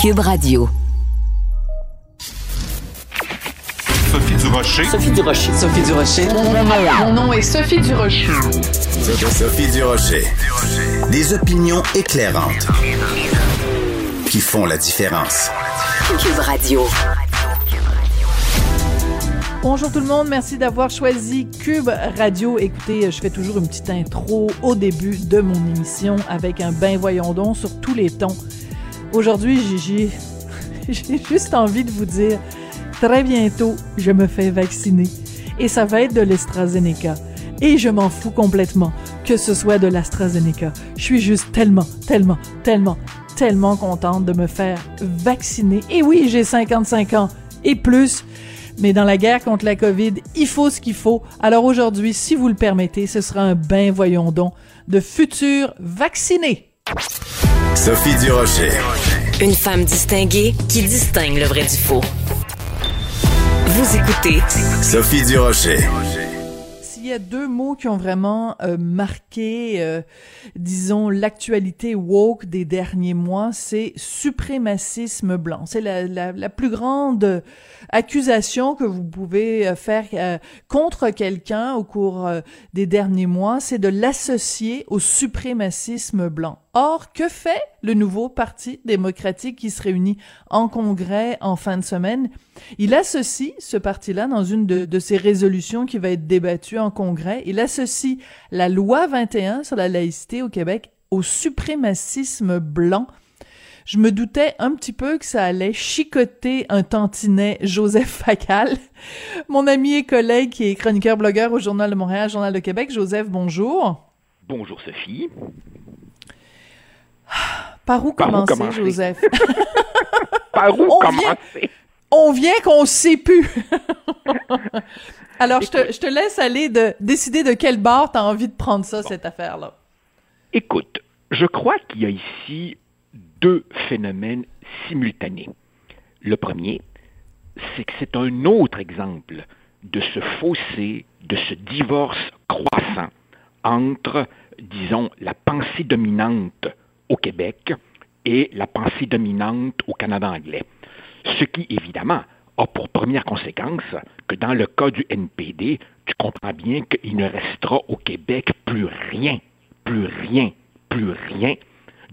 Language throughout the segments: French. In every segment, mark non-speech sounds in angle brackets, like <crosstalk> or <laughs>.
Cube Radio. Sophie Durocher. Sophie Durocher. Sophie Durocher. Mon nom est Sophie Durocher. Sophie Durocher. Des opinions éclairantes qui font la différence. Cube Radio. Bonjour tout le monde, merci d'avoir choisi Cube Radio. Écoutez, je fais toujours une petite intro au début de mon émission avec un bain voyons donc sur tous les tons. Aujourd'hui, <laughs> j'ai juste envie de vous dire, très bientôt, je me fais vacciner. Et ça va être de l'AstraZeneca. Et je m'en fous complètement que ce soit de l'AstraZeneca. Je suis juste tellement, tellement, tellement, tellement contente de me faire vacciner. Et oui, j'ai 55 ans et plus. Mais dans la guerre contre la COVID, il faut ce qu'il faut. Alors aujourd'hui, si vous le permettez, ce sera un bain, voyons donc, de futurs vaccinés. Sophie Durocher. Une femme distinguée qui distingue le vrai du faux. Vous écoutez Sophie Durocher. S'il y a deux mots qui ont vraiment euh, marqué, euh, disons, l'actualité woke des derniers mois, c'est suprémacisme blanc. C'est la, la, la, plus grande accusation que vous pouvez euh, faire euh, contre quelqu'un au cours euh, des derniers mois, c'est de l'associer au suprémacisme blanc. Or, que fait le nouveau Parti démocratique qui se réunit en congrès en fin de semaine? Il associe ce parti-là dans une de, ses résolutions qui va être débattue en congrès. Il associe la loi 21 sur la laïcité au Québec au suprémacisme blanc. Je me doutais un petit peu que ça allait chicoter un tantinet Joseph Facal, <laughs> mon ami et collègue qui est chroniqueur blogueur au Journal de Montréal, Journal de Québec. Joseph, bonjour. Bonjour Sophie. Par où, Par commencer, où commencer, Joseph? <laughs> Par où on commencer? Vient, on vient qu'on sait plus. <laughs> Alors, je te, je te, laisse aller de décider de quel bord tu as envie de prendre ça, bon. cette affaire-là. Écoute, je crois qu'il y a ici deux phénomènes simultanés. Le premier, c'est que c'est un autre exemple de ce fossé, de ce divorce croissant entre, disons, la pensée dominante au Québec et la pensée dominante au Canada anglais. Ce qui, évidemment, a pour première conséquence que dans le cas du NPD, tu comprends bien qu'il ne restera au Québec plus rien, plus rien, plus rien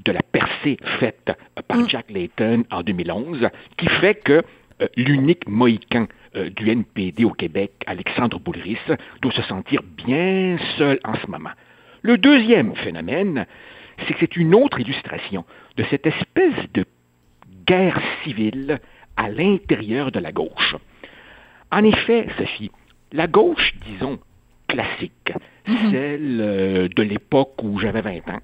de la percée faite par Jack Layton en 2011, qui fait que euh, l'unique mohican euh, du NPD au Québec, Alexandre Boulris, doit se sentir bien seul en ce moment. Le deuxième phénomène, c'est que c'est une autre illustration de cette espèce de guerre civile à l'intérieur de la gauche. En effet, Sophie, la gauche, disons, classique, mm -hmm. celle euh, de l'époque où j'avais 20 ans,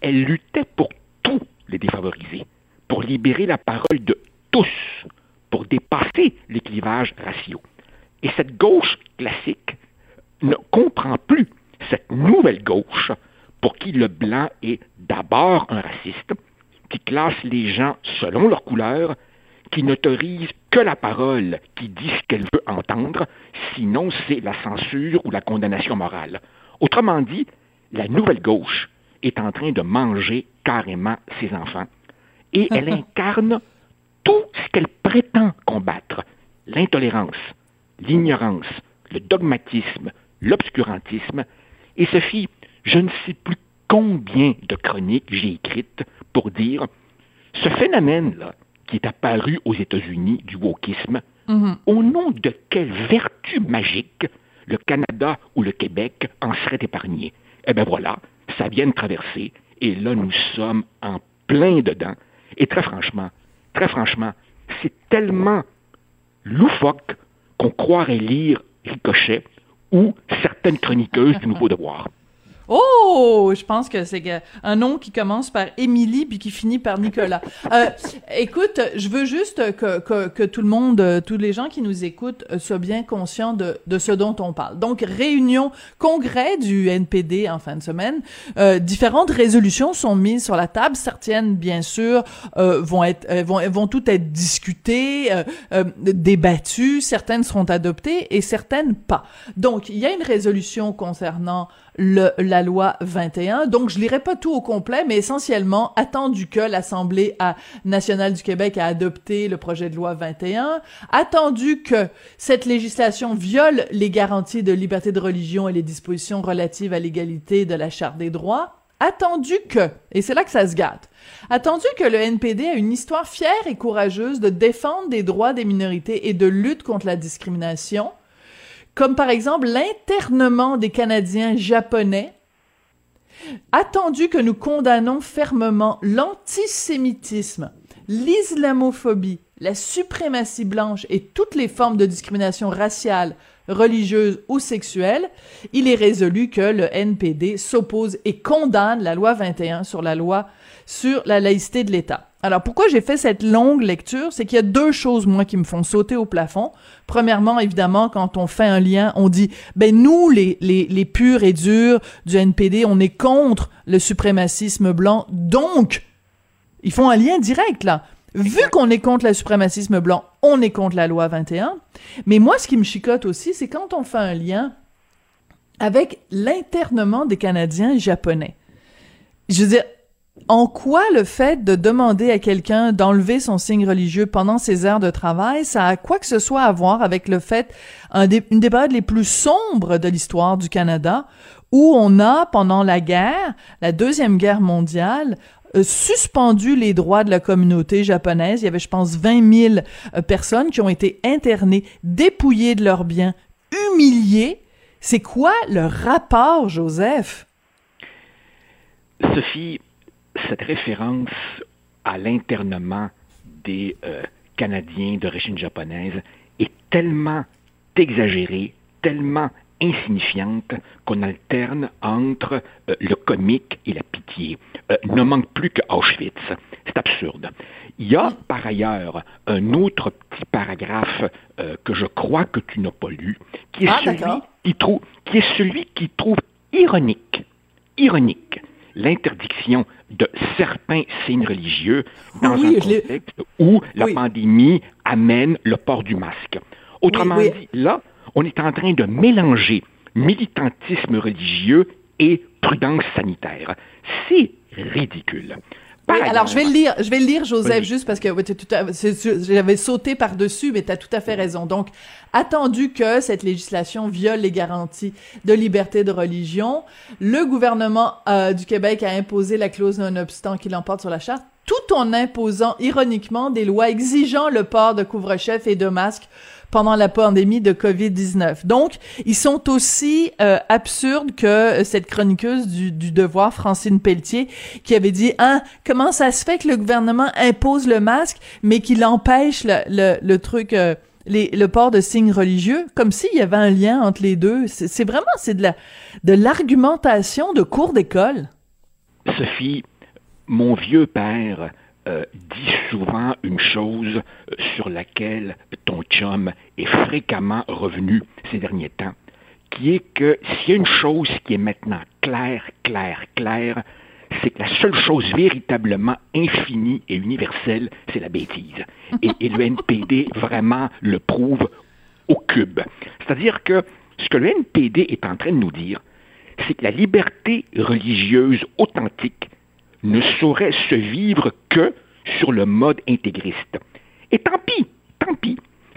elle luttait pour tous les défavorisés, pour libérer la parole de tous, pour dépasser les clivages raciaux. Et cette gauche classique ne comprend plus cette nouvelle gauche pour qui le blanc est d'abord un raciste, qui classe les gens selon leur couleur, qui n'autorise que la parole qui dit ce qu'elle veut entendre, sinon c'est la censure ou la condamnation morale. Autrement dit, la nouvelle gauche est en train de manger carrément ses enfants et <laughs> elle incarne tout ce qu'elle prétend combattre l'intolérance, l'ignorance, le dogmatisme, l'obscurantisme. Et Sophie, je ne sais plus combien de chroniques j'ai écrites pour dire ce phénomène-là qui est apparu aux États-Unis du wokisme, mm -hmm. au nom de quelle vertu magique le Canada ou le Québec en serait épargné Eh bien voilà, ça vient de traverser, et là nous sommes en plein dedans. Et très franchement, très franchement, c'est tellement loufoque qu'on croirait lire Ricochet ou certaines chroniqueuses du Nouveau Devoir. Oh, je pense que c'est un nom qui commence par Émilie puis qui finit par Nicolas. <laughs> Euh, écoute, je veux juste que, que, que, tout le monde, tous les gens qui nous écoutent soient bien conscients de, de ce dont on parle. Donc, réunion, congrès du NPD en fin de semaine. Euh, différentes résolutions sont mises sur la table. Certaines, bien sûr, euh, vont être, vont, vont toutes être discutées, euh, débattues. Certaines seront adoptées et certaines pas. Donc, il y a une résolution concernant le, la loi 21. Donc, je lirai pas tout au complet, mais essentiellement, attendu que l'Assemblée nationale du Québec a adopté le projet de loi 21, attendu que cette législation viole les garanties de liberté de religion et les dispositions relatives à l'égalité de la Charte des droits, attendu que, et c'est là que ça se gâte, attendu que le NPD a une histoire fière et courageuse de défendre des droits des minorités et de lutte contre la discrimination, comme par exemple l'internement des Canadiens japonais, attendu que nous condamnons fermement l'antisémitisme, l'islamophobie, la suprématie blanche et toutes les formes de discrimination raciale, religieuse ou sexuelle, il est résolu que le NPD s'oppose et condamne la loi 21 sur la loi sur la laïcité de l'État. Alors pourquoi j'ai fait cette longue lecture, c'est qu'il y a deux choses moi qui me font sauter au plafond. Premièrement, évidemment, quand on fait un lien, on dit ben nous les les les purs et durs du NPD, on est contre le suprémacisme blanc. Donc ils font un lien direct là. Vu qu'on est contre le suprémacisme blanc, on est contre la loi 21. Mais moi, ce qui me chicote aussi, c'est quand on fait un lien avec l'internement des Canadiens japonais. Je veux dire, en quoi le fait de demander à quelqu'un d'enlever son signe religieux pendant ses heures de travail, ça a quoi que ce soit à voir avec le fait, une des périodes les plus sombres de l'histoire du Canada, où on a, pendant la guerre, la Deuxième Guerre mondiale, euh, suspendu les droits de la communauté japonaise? Il y avait, je pense, 20 000 euh, personnes qui ont été internées, dépouillées de leurs biens, humiliées. C'est quoi le rapport, Joseph? Sophie, cette référence à l'internement des euh, Canadiens d'origine japonaise est tellement exagérée, tellement insignifiante qu'on alterne entre euh, le comique et la pitié. Euh, ne manque plus que Auschwitz. C'est absurde. Il y a par ailleurs un autre petit paragraphe euh, que je crois que tu n'as pas lu, qui est, ah, celui qui, trouve, qui est celui qui trouve ironique, ironique, l'interdiction de certains signes religieux dans un contexte où la pandémie amène le port du masque. Autrement dit, là, on est en train de mélanger militantisme religieux et prudence sanitaire. C'est ridicule. Alors je vais le lire, je vais le lire, Joseph, juste parce que j'avais sauté par-dessus, mais tu as tout à fait raison. Donc, attendu que cette législation viole les garanties de liberté de religion, le gouvernement euh, du Québec a imposé la clause non-obstant qui l'emporte sur la charte, tout en imposant ironiquement des lois exigeant le port de couvre-chef et de masques pendant la pandémie de COVID-19. Donc, ils sont aussi euh, absurdes que cette chroniqueuse du, du, Devoir, Francine Pelletier, qui avait dit, hein, comment ça se fait que le gouvernement impose le masque, mais qu'il empêche le, le, le truc... Euh, les, le port de signes religieux, comme s'il y avait un lien entre les deux. C'est vraiment, c'est de la, de l'argumentation de cours d'école. Sophie, mon vieux père euh, dit souvent une chose euh, sur laquelle ton chum est fréquemment revenu ces derniers temps, qui est que s'il y a une chose qui est maintenant claire, claire, claire, c'est que la seule chose véritablement infinie et universelle, c'est la bêtise. Et, et, le NPD vraiment le prouve au cube. C'est-à-dire que ce que le NPD est en train de nous dire, c'est que la liberté religieuse authentique ne saurait se vivre que sur le mode intégriste. Et tant pis, tant pis,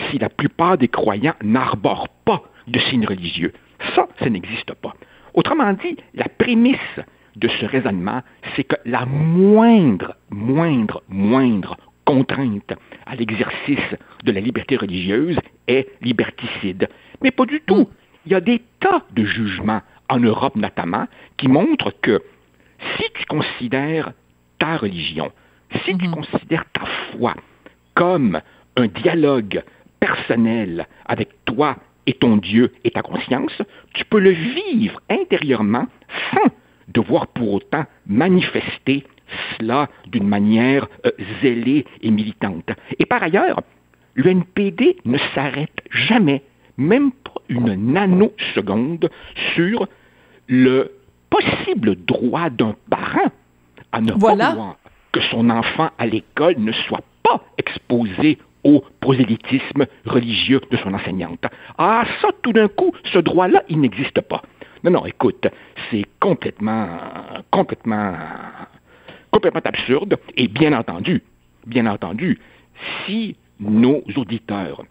si la plupart des croyants n'arborent pas de signes religieux. Ça, ça n'existe pas. Autrement dit, la prémisse de ce raisonnement, c'est que la moindre, moindre, moindre contrainte à l'exercice de la liberté religieuse est liberticide. Mais pas du tout. Il y a des tas de jugements, en Europe notamment, qui montrent que si tu considères ta religion, si tu mhm. considères ta foi comme un dialogue personnel avec toi et ton Dieu et ta conscience, tu peux le vivre intérieurement sans devoir pour autant manifester cela d'une manière euh, zélée et militante. Et par ailleurs, l'UNPD ne s'arrête jamais, même pas une nanoseconde, sur le possible droit d'un parent à ne pas vouloir que son enfant à l'école ne soit pas exposé au prosélytisme religieux de son enseignante. Ah, ça, tout d'un coup, ce droit-là, il n'existe pas. Non, non, écoute, c'est complètement, complètement, complètement absurde. Et bien entendu, bien entendu, si nos auditeurs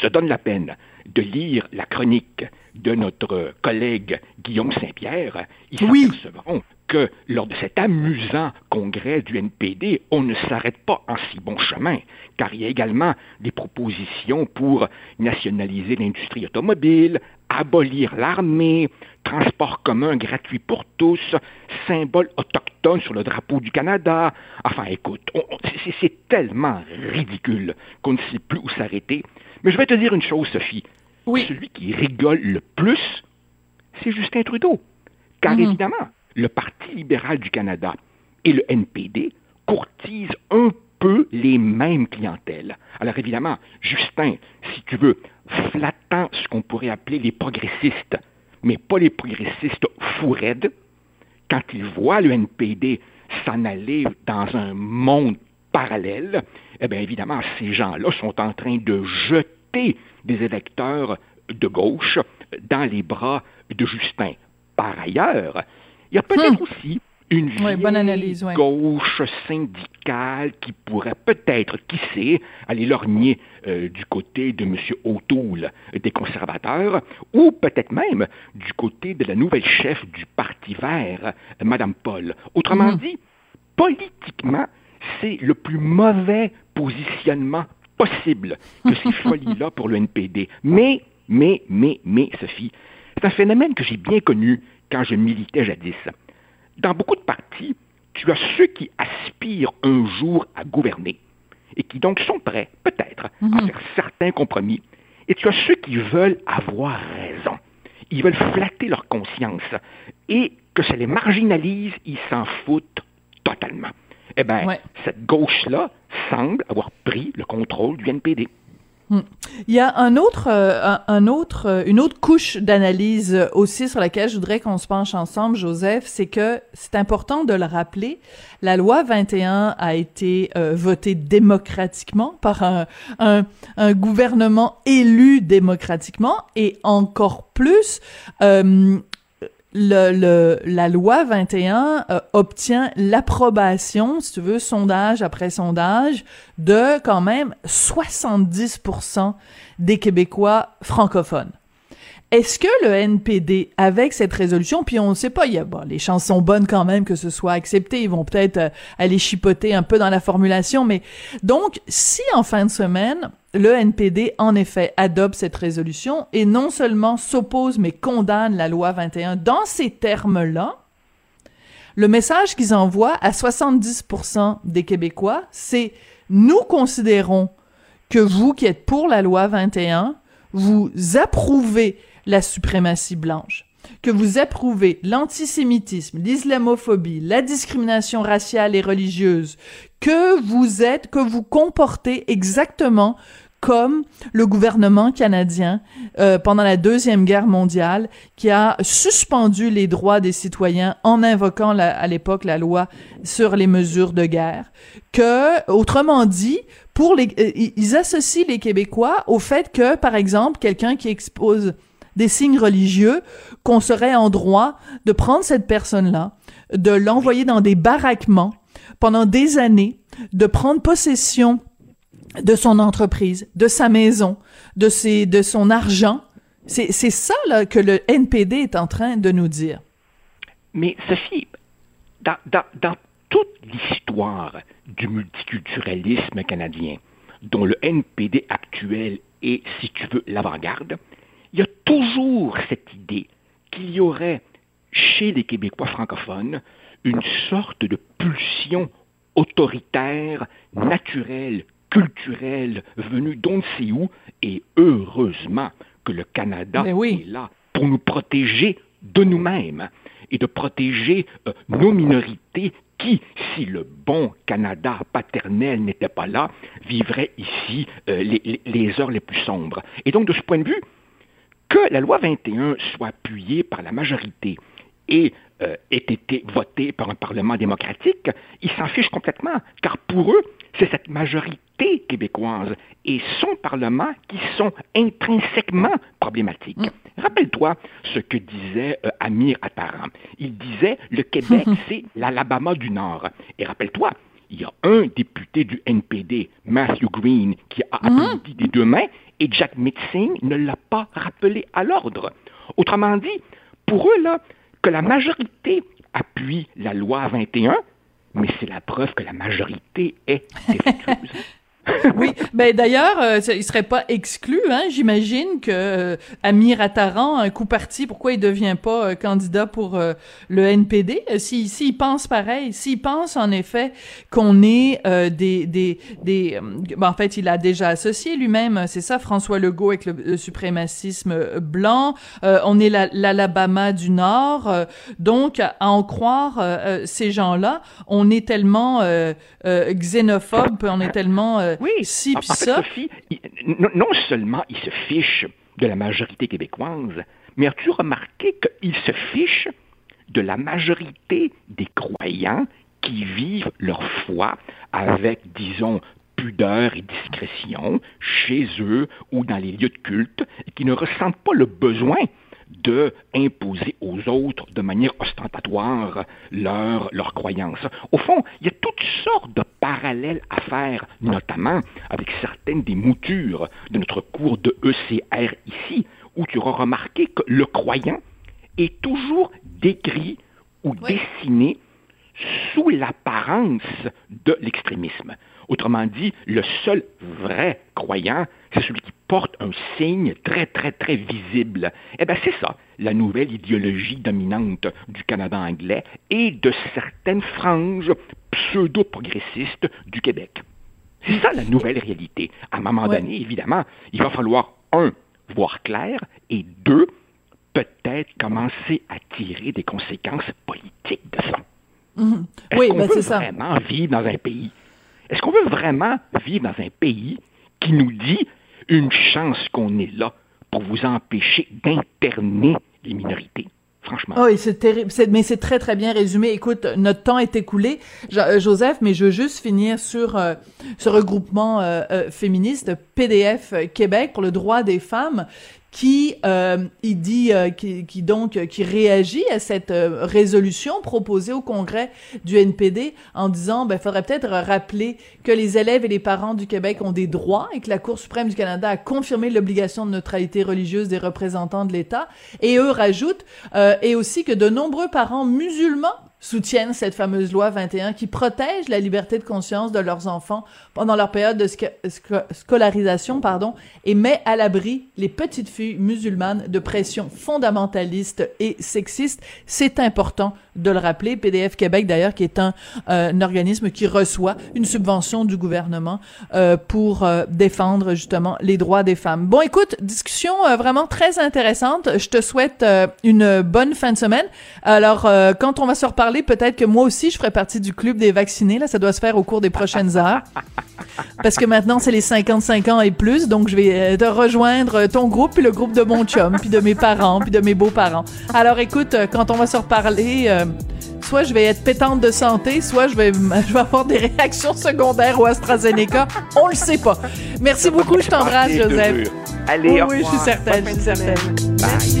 se donnent la peine de lire la chronique de notre collègue Guillaume Saint-Pierre, ils s'apercevront que lors de cet amusant congrès du NPD, on ne s'arrête pas en si bon chemin, car il y a également des propositions pour nationaliser l'industrie automobile, abolir l'armée, transport commun gratuit pour tous, symbole autochtone sur le drapeau du Canada. Enfin, écoute, c'est tellement ridicule qu'on ne sait plus où s'arrêter. Mais je vais te dire une chose, Sophie. Oui. Celui qui rigole le plus, c'est Justin Trudeau. Car mhm. évidemment, le Parti libéral du Canada et le NPD courtisent un peu les mêmes clientèles. Alors évidemment, Justin, si tu veux, flattant ce qu'on pourrait appeler les progressistes, mais pas les progressistes fou quand il voit le NPD s'en aller dans un monde parallèle, eh bien évidemment, ces gens-là sont en train de jeter des électeurs de gauche dans les bras de Justin. Par ailleurs, il y a peut-être hmm. aussi une vieille gauche syndicale qui pourrait peut-être, qui sait, aller lorgner euh, du côté de M. O'Toole des conservateurs, ou peut-être même du côté de la nouvelle chef du Parti vert, Mme Paul. Autrement hmm. dit, politiquement, c'est le plus mauvais positionnement possible que ces <laughs> folies-là pour le NPD. Mais, mais, mais, mais, Sophie, c'est un phénomène que j'ai bien connu quand je militais jadis. Dans beaucoup de partis, tu as ceux qui aspirent un jour à gouverner et qui donc sont prêts, peut-être, à mhm. faire certains compromis. Et tu as ceux qui veulent avoir raison. Ils veulent flatter leur conscience. Et que ça les marginalise, ils s'en foutent totalement. Eh bien, cette gauche-là semble avoir pris le contrôle du NPD. Hmm. Il y a un autre, euh, un, autre, euh, une autre couche d'analyse aussi sur laquelle je voudrais qu'on se penche ensemble, Joseph, c'est que c'est important de le rappeler. La loi 21 a été euh, votée démocratiquement par un, un, un, gouvernement élu démocratiquement et encore plus le, la loi 21 euh, obtient l'approbation, si tu veux, sondage après sondage, de quand même 70% des Québécois francophones. Est-ce que le NPD, avec cette résolution, puis on ne sait pas, il y a, bon, les chances sont bonnes quand même que ce soit accepté, ils vont peut-être euh, aller chipoter un peu dans la formulation, mais donc, si en fin de semaine, le NPD, en effet, adopte cette résolution et non seulement s'oppose, mais condamne la loi 21 dans ces termes-là, le message qu'ils envoient à 70% des Québécois, c'est nous considérons que vous qui êtes pour la loi 21, vous approuvez la suprématie blanche, que vous approuvez l'antisémitisme, l'islamophobie, la discrimination raciale et religieuse, que vous êtes, que vous comportez exactement comme le gouvernement canadien euh, pendant la deuxième guerre mondiale qui a suspendu les droits des citoyens en invoquant à l'époque la loi sur les mesures de guerre. Que autrement dit pour euh, ils associent les québécois au fait que par exemple quelqu'un qui expose des signes religieux, qu'on serait en droit de prendre cette personne-là, de l'envoyer dans des baraquements pendant des années, de prendre possession de son entreprise, de sa maison, de, ses, de son argent. C'est ça là, que le NPD est en train de nous dire. Mais Sophie, dans, dans, dans toute l'histoire du multiculturalisme canadien, dont le NPD actuel est, si tu veux, l'avant-garde, il y a toujours cette idée qu'il y aurait chez les Québécois francophones une sorte de pulsion autoritaire, naturelle, culturelle, venue d'on ne sait où, et heureusement que le Canada est là pour nous protéger de nous-mêmes et de protéger euh, nos minorités qui, si le bon Canada paternel n'était pas là, vivraient ici euh, les heures les plus sombres. Et donc, de ce point de vue, que la loi 21 soit appuyée par la majorité et euh, ait été votée par un Parlement démocratique, ils s'en fichent complètement, car pour eux, c'est cette majorité québécoise et son Parlement qui sont intrinsèquement problématiques. Mm. Rappelle-toi ce que disait euh, Amir Attaran. Il disait le Québec, <laughs> c'est l'Alabama du Nord. Et rappelle-toi, il y a un député du NPD, Matthew Green, qui a applaudi des deux mains et Jack Mitzing ne l'a pas rappelé à l'ordre. Autrement dit, pour eux, là, que la majorité appuie la loi 21, mais c'est la preuve que la majorité est défectueuse. <laughs> oui, ben d'ailleurs, euh, il serait pas exclu, hein. J'imagine que euh, Amir Attaran, un coup parti, pourquoi il devient pas euh, candidat pour euh, le NPD S'il si, pense pareil, s'il pense en effet qu'on est des des des, ben, en fait, il a déjà associé lui-même, c'est ça, François Legault avec le, suprémacisme blanc. on est l'Alabama du Nord, donc à en croire ces gens-là, on est tellement xénophobe, on est tellement oui, si, en, fait, Sophie, non, seulement il se fiche de la majorité québécoise, mais as-tu remarqué qu'il se fiche de la majorité des croyants qui vivent leur foi avec, disons, pudeur et discrétion chez eux ou dans les lieux de culte et qui ne ressentent pas le besoin de imposer aux autres de manière ostentatoire leur, leur croyance. Au fond, il y a toutes sortes de parallèles à faire, notamment avec certaines des moutures de notre cours de ECR ici, où tu auras remarqué que le croyant est toujours décrit ou dessiné sous l'apparence de l'extrémisme. Autrement dit, le seul vrai croyant, c'est celui qui porte un signe très, très, très visible. Eh bien, c'est ça, la nouvelle idéologie dominante du Canada anglais et de certaines franges pseudo-progressistes du Québec. C'est ça la nouvelle réalité. À un moment donné, évidemment, il va falloir, un, voir clair, et deux, peut-être commencer à tirer des conséquences politiques de ça. Mhm. Oui, Est-ce qu'on ben, veut c'est ça. vraiment vivre dans un pays? Est-ce qu'on veut vraiment vivre dans un pays qui nous dit une chance qu'on est là pour vous empêcher d'interner les minorités? Franchement. Oui, c'est terrible. Mais c'est très, très bien résumé. Écoute, notre temps est écoulé. Euh, Joseph, mais je veux juste finir sur euh, ce regroupement euh, féministe PDF Québec pour le droit des femmes qui euh, il dit euh, qui, qui, donc euh, qui réagit à cette euh, résolution proposée au congrès du NPD en disant ben faudrait peut-être rappeler que les élèves et les parents du Québec ont des droits et que la Cour suprême du Canada a confirmé l'obligation de neutralité religieuse des représentants de l'État. Et eux rajoutent et aussi que de nombreux parents musulmans soutiennent cette fameuse loi 21 qui protège la liberté de conscience de leurs enfants pendant leur période de scolarisation pardon, et met à l'abri les petites filles musulmanes de pression fondamentaliste et sexiste. C'est important de le rappeler. PDF Québec, d'ailleurs, qui est un, euh, organisme qui reçoit une subvention du gouvernement euh, pour euh, défendre justement les droits des femmes. Bon, écoute, discussion vraiment très intéressante. Je te souhaite une bonne fin de semaine. Alors, quand on va se reparler, peut-être que moi aussi, je ferai partie du club des vaccinés. Là, ça doit se faire au cours des prochaines heures. Parce que maintenant, c'est les 55 ans et plus, donc je vais te rejoindre ton groupe, puis le groupe de mon chum, puis de mes parents, puis de mes beaux-parents. Alors écoute, quand on va se reparler, euh, soit je vais être pétante de santé, soit je vais, <laughs> je vais avoir des réactions secondaires au AstraZeneca. On le sait pas. Merci beaucoup, je t'embrasse, Joseph. Allez, oui, au oui, je suis certaine, je suis certaine. Merci.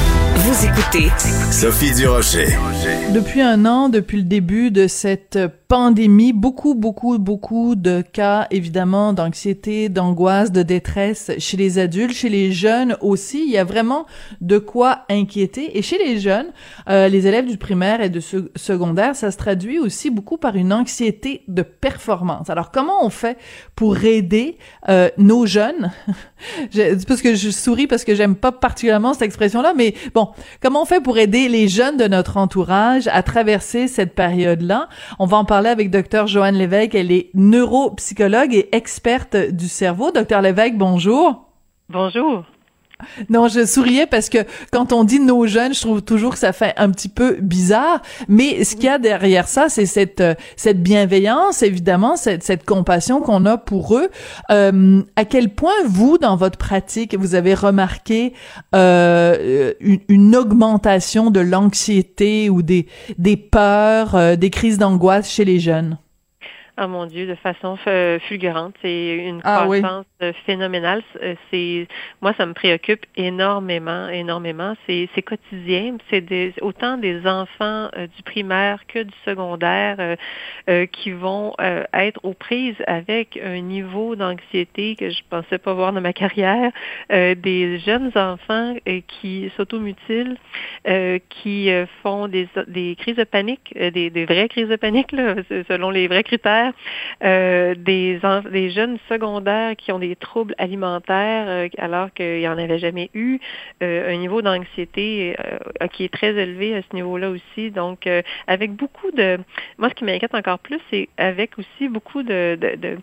Vous écoutez Sophie Durocher. Depuis un an, depuis le début de cette pandémie, beaucoup, beaucoup, beaucoup de cas, évidemment, d'anxiété, d'angoisse, de détresse chez les adultes, chez les jeunes aussi. Il y a vraiment de quoi inquiéter. Et chez les jeunes, euh, les élèves du primaire et du secondaire, ça se traduit aussi beaucoup par une anxiété de performance. Alors, comment on fait pour aider euh, nos jeunes? <laughs> je, parce que je souris parce que j'aime pas particulièrement cette expression-là, mais bon, comment on fait pour aider les jeunes de notre entourage à traverser cette période-là? On va en parler avec Dr. Joanne Lévesque. Elle est neuropsychologue et experte du cerveau. Docteur Lévesque, bonjour. Bonjour. Non, je souriais parce que quand on dit nos jeunes, je trouve toujours que ça fait un petit peu bizarre. Mais ce qu'il y a derrière ça, c'est cette euh, cette bienveillance, évidemment, cette, cette compassion qu'on a pour eux. Euh, à quel point vous, dans votre pratique, vous avez remarqué euh, une, une, augmentation de l'anxiété ou des des peurs, euh, des crises d'angoisse chez les jeunes? Oh mon Dieu, de façon fulgurante. C'est une ah croissance euh, phénoménale. Euh, c'est moi, ça me préoccupe énormément, énormément. C'est quotidien. C'est des, autant des enfants euh, du primaire que du secondaire qui vont être aux prises avec un niveau d'anxiété que je pensais pas voir dans ma <laughs> carrière. des jeunes enfants qui s'automutilent, qui font des, des crises de panique, des, des vraies crises de panique là, selon les vrais critères euh, des, des jeunes secondaires qui ont des troubles alimentaires euh, alors qu'il n'y en avait jamais eu, euh, un niveau d'anxiété qui est très élevé à ce niveau-là aussi. Donc, avec beaucoup de... Moi, ce qui m'inquiète encore plus, c'est avec aussi beaucoup de, de,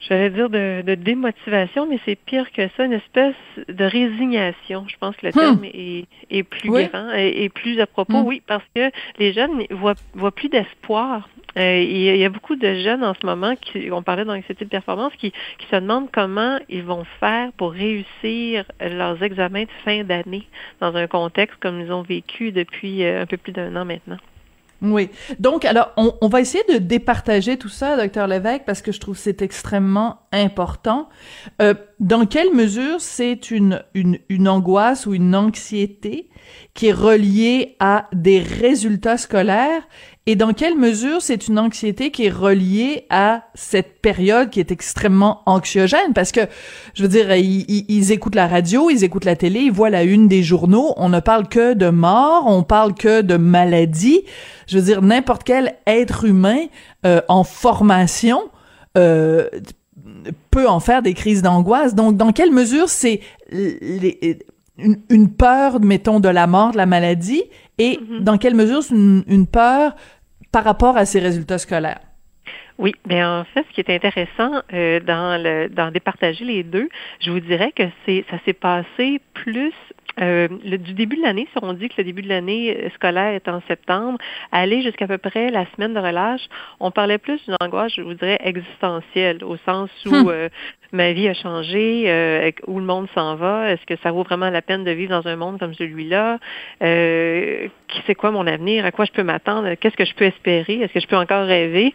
j'allais dire de, de, démotivation, mais c'est pire que ça, une espèce de résignation. Je pense que le hmm. terme est, est, plus grand et, plus à propos, hmm. oui, parce que les jeunes voient, voient plus d'espoir euh, il y a beaucoup de jeunes en ce moment qui, on parlait d'anxiété de performance, qui, se demandent comment ils vont faire pour réussir leurs examens de fin d'année dans un contexte comme ils ont vécu depuis euh, un peu plus d'un an maintenant. Oui. Donc, alors, on, va essayer de départager tout ça, docteur Lévesque, parce que je trouve c'est extrêmement important. Euh, dans quelle mesure c'est une, une angoisse ou une anxiété qui est reliée à des résultats scolaires et dans quelle mesure c'est une anxiété qui est reliée à cette période qui est extrêmement anxiogène? Parce que, je veux dire, ils, écoutent la radio, ils écoutent la télé, ils voient la une des journaux, on ne parle que de mort, on parle que de maladie. Je veux dire, n'importe quel être humain euh, en formation euh, peut en faire des crises d'angoisse. Donc, dans quelle mesure c'est une, une, peur, mettons, de la mort, de la maladie, et mm-hmm. dans quelle mesure c'est une, une peur par rapport à ses résultats scolaires? Oui, bien en fait, ce qui est intéressant euh, dans le dans départager les deux, je vous dirais que c'est ça s'est passé plus euh, le, du début de l'année, si on dit que le début de l'année euh, scolaire est en septembre, aller jusqu'à peu près la semaine de relâche, on parlait plus d'une angoisse, je vous dirais, existentielle, au sens où hum. euh, ma vie a changé, euh, où le monde s'en va, est-ce que ça vaut vraiment la peine de vivre dans un monde comme celui-là, euh, c'est quoi mon avenir, à quoi je peux m'attendre, qu'est-ce que je peux espérer, est-ce que je peux encore rêver?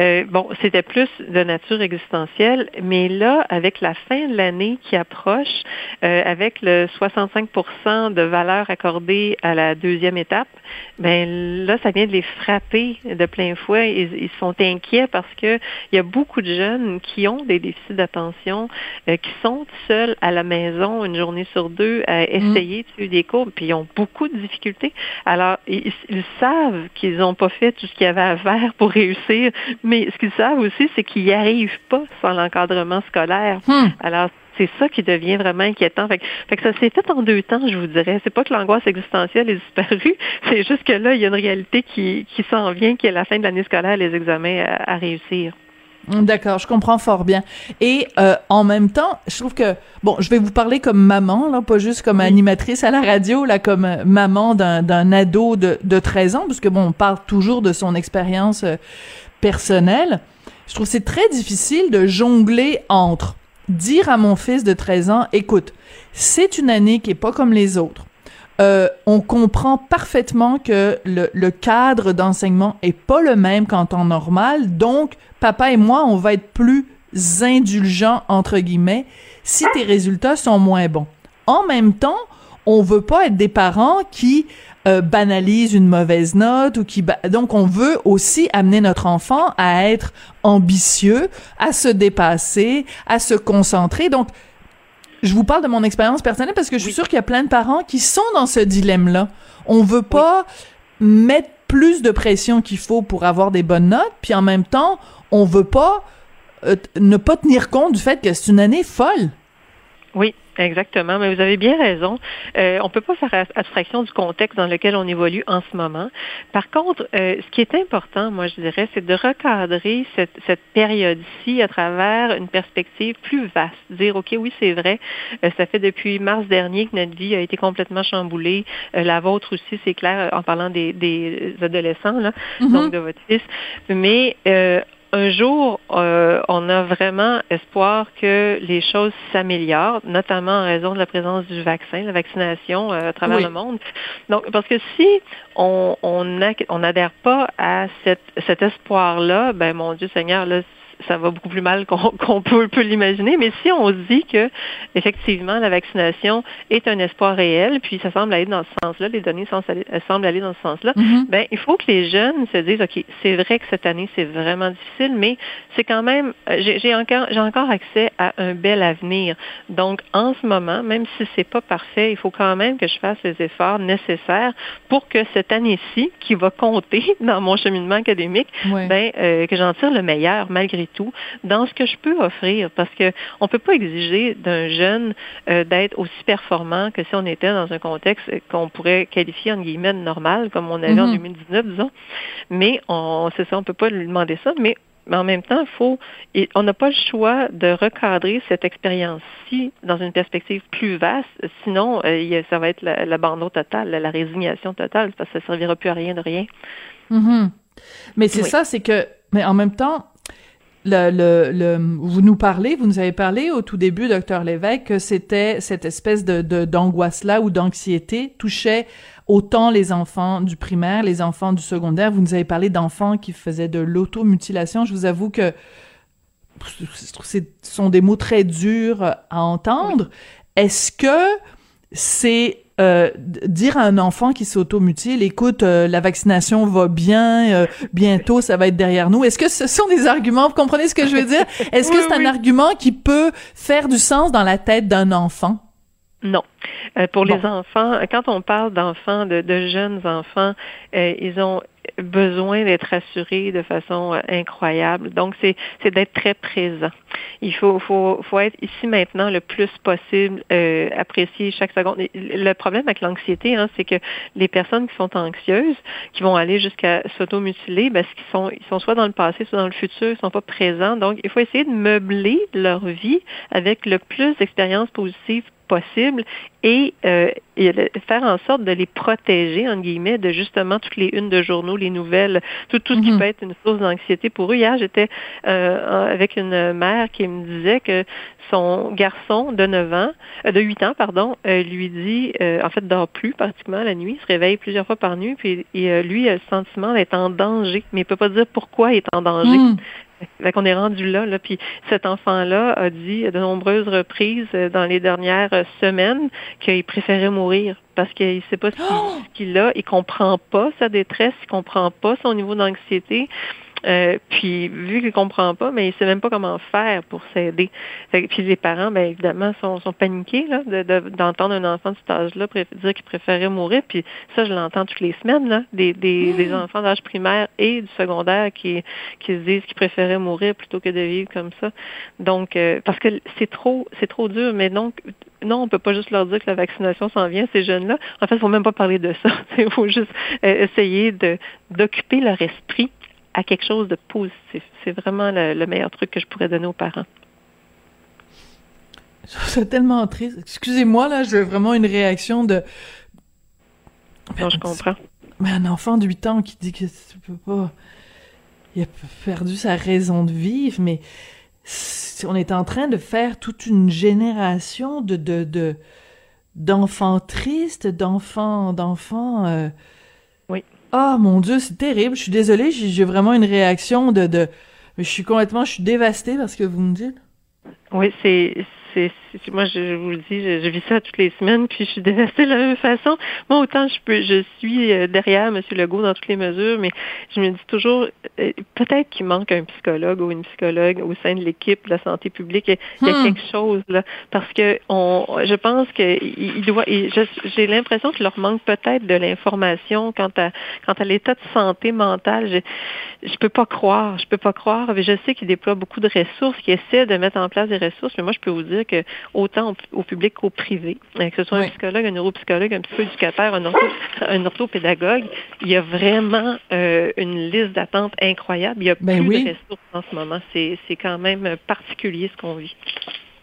Euh, bon, c'était plus de nature existentielle, mais là, avec la fin de l'année qui approche, euh, avec le 65% de valeur accordée à la deuxième étape, ben là, ça vient de les frapper de plein fouet. Ils, ils sont inquiets parce que il y a beaucoup de jeunes qui ont des déficits d'attention, euh, qui sont seuls à la maison une journée sur deux à mm. essayer de suivre des cours, puis ils ont beaucoup de difficultés. Alors, ils, savent qu'ils n'ont pas fait tout ce qu'il y avait à faire pour réussir, mais ce qu'ils savent aussi, c'est qu'ils n'y arrivent pas sans l'encadrement scolaire. Hmm. Alors, c'est ça qui devient vraiment inquiétant. Fait, que ça s'est fait en deux temps, je vous dirais. C'est pas que l'angoisse existentielle est disparue, <laughs> c'est juste que là, il y a une réalité qui, qui s'en vient, qui est la fin de l'année scolaire, les examens à, réussir. D'accord, je comprends fort bien. Et euh, en même temps, je trouve que bon, je vais vous parler comme maman, là, pas juste comme animatrice à la radio, là, comme euh, maman d'un ado de, de 13 ans, parce que bon, on parle toujours de son expérience euh, personnelle. Je trouve c'est très difficile de jongler entre dire à mon fils de 13 ans, écoute, c'est une année qui est pas comme les autres. Euh, on comprend parfaitement que le, le cadre d'enseignement est pas le même qu'en temps normal, donc papa et moi, on va être plus indulgents entre guillemets si tes résultats sont moins bons. En même temps, on veut pas être des parents qui euh, banalise une mauvaise note ou qui donc on veut aussi amener notre enfant à être ambitieux, à se dépasser, à se concentrer. Donc je vous parle de mon expérience personnelle parce que je suis sûre qu'il y a plein de parents qui sont dans ce dilemme-là. On veut pas mettre plus de pression qu'il faut pour avoir des bonnes notes, puis en même temps, on veut pas euh, ne pas tenir compte du fait que c'est une année folle. Oui, Exactement, mais vous avez bien raison. Euh, on ne peut pas faire abstraction du contexte dans lequel on évolue en ce moment. Par contre, euh, ce qui est important, moi je dirais, c'est de recadrer cette, cette période-ci à travers une perspective plus vaste. Dire, OK, oui, c'est vrai, euh, ça fait depuis mars dernier que notre vie a été complètement chamboulée. la vôtre aussi, c'est clair, en parlant des, des adolescents, là, mm-hmm. donc de votre fils. Mais un jour, euh, on a vraiment espoir que les choses s'améliorent, notamment en raison de la présence du vaccin, la vaccination euh, à travers le monde. Donc, parce que si on on n'adhère pas à cet espoir-là, ben mon Dieu Seigneur, là, ça va beaucoup plus mal <laughs> qu'on peut, peut l'imaginer. Mais si on dit que effectivement la vaccination est un espoir réel, puis ça semble aller dans ce sens-là, les données semblent aller dans ce sens-là, mm-hmm. ben il faut que les jeunes se disent ok, c'est vrai que cette année c'est vraiment difficile, mais c'est quand même euh, j'ai encore j'ai encore accès à un bel avenir. Donc en ce moment, même si c'est pas parfait, il faut quand même que je fasse les efforts nécessaires pour que cette année-ci, qui va compter <laughs> dans mon cheminement académique, ben euh, que j'en tire le meilleur malgré tout dans ce que je peux offrir parce que on peut pas exiger d'un jeune euh, d'être aussi performant que si on était dans un contexte qu'on pourrait qualifier en guillemets normal comme on avait en 2019 mhm. disons mais on c'est ça on peut pas lui demander ça mais mais en même temps, il faut, on n'a pas le choix de recadrer cette expérience-ci dans une perspective plus vaste. Sinon, euh, ça va être l'abandon total, la résignation totale, parce que ça ne servira plus à rien de rien. Mhm. Mais c'est ça, c'est que, mais en même temps, le, le, vous nous parlez, vous nous avez parlé au tout début, docteur Lévesque, que c'était cette espèce de d'angoisse-là ou d'anxiété touchait autant les enfants du primaire, les enfants du secondaire. Vous nous avez parlé d'enfants qui faisaient de l'automutilation. Je vous avoue que ce sont des mots très durs à entendre. Est-ce que c'est euh, dire à un enfant qui s'automutile, écoute, euh, la vaccination va bien, euh, bientôt ça va être derrière nous. Est-ce que ce sont des arguments, vous comprenez ce que je veux dire? Est-ce que c'est un argument qui peut faire du sens dans la tête d'un enfant? Non. pour les enfants, quand on parle d'enfants, de, de, jeunes enfants, ils ont besoin d'être assuré de façon euh, incroyable. Donc, c'est, d'être très présent. Il faut, faut, faut être ici maintenant le plus possible, euh, apprécier chaque seconde. Le problème avec l'anxiété, hein, c'est que les personnes qui sont anxieuses, qui vont aller jusqu'à s'automutiler, parce qu'ils sont, ils sont soit dans le passé, soit dans le futur, ils sont pas présents. Donc, il faut essayer de meubler leur vie avec le plus d'expériences positives possible et, euh, faire en sorte de les protéger, en guillemets, de justement toutes les unes de journaux, les nouvelles, tout, tout ce qui mhm. peut être une source d'anxiété pour eux. Hier, j'étais euh, avec une mère qui me disait que son garçon de 9 ans, euh, de 8 ans, pardon, lui dit, en fait, dort plus pratiquement la nuit, se réveille plusieurs fois par nuit, puis et, lui a le sentiment d'être en danger, mais il peut pas dire pourquoi il est en danger. Mhm. Fait qu'on est rendu là, là. Puis cet enfant-là a dit à de nombreuses reprises euh, dans les dernières semaines qu'il préférait mourir parce qu'il ne sait pas ce qu'il a, il comprend pas sa détresse, il comprend pas son niveau d'anxiété. Euh, puis vu qu'il comprend pas, mais il sait même pas comment faire pour s'aider. Puis les parents, bien évidemment, sont, sont paniqués là, d'entendre un enfant de cet âge-là dire qu'il préférait mourir. Puis ça, je l'entends toutes les semaines, là, des, des, des enfants d'âge primaire et du secondaire qui, qui se disent qu'ils préféraient mourir plutôt que de vivre comme ça. Donc, euh, parce que c'est trop, c'est trop dur. Mais donc, non, on peut pas juste leur dire que la vaccination s'en vient, ces jeunes-là. En fait, il faut même pas parler de ça. <laughs> Il faut juste euh, essayer de d'occuper leur esprit à quelque chose de positif. C'est vraiment le, meilleur truc que je pourrais donner aux parents. C'est tellement triste. Excusez-moi, là, j'ai vraiment une réaction de... Non, je comprends. Mais un enfant de 8 ans qui dit que tu peux pas... Il a perdu sa raison de vivre, mais on est en train de faire toute une génération de... de, d'enfants tristes, d'enfants, d'enfants... Euh, ah, mon Dieu, c'est terrible. Je suis désolée, j'ai vraiment une réaction de, de... Je suis complètement... Je suis dévastée parce que vous me dites. Oui, c'est moi je, vous le dis, je, vis ça toutes les semaines, puis je suis dévastée de la même façon. Moi, autant je peux, je suis euh, derrière M. Legault dans toutes les mesures, mais je me dis toujours, euh, peut-être qu'il manque un psychologue ou une psychologue au sein de l'équipe de la santé publique. Il y a hmm. quelque chose là, parce que on, je pense que il doit. J'ai l'impression qu'il leur manque peut-être de l'information quant à quant à l'état de santé mentale. Je, je peux pas croire, je peux pas croire. Mais je sais qu'il déploie beaucoup de ressources, qu'il essaie de mettre en place des ressources, mais moi je peux vous dire que autant au, public qu'au privé. que ce soit un psychologue, un neuropsychologue, un psychoéducateur, un, ortho, un orthopédagogue, il y a vraiment une liste d'attente incroyable. Il y a ben plus de ressources en ce moment. C'est quand même particulier ce qu'on vit.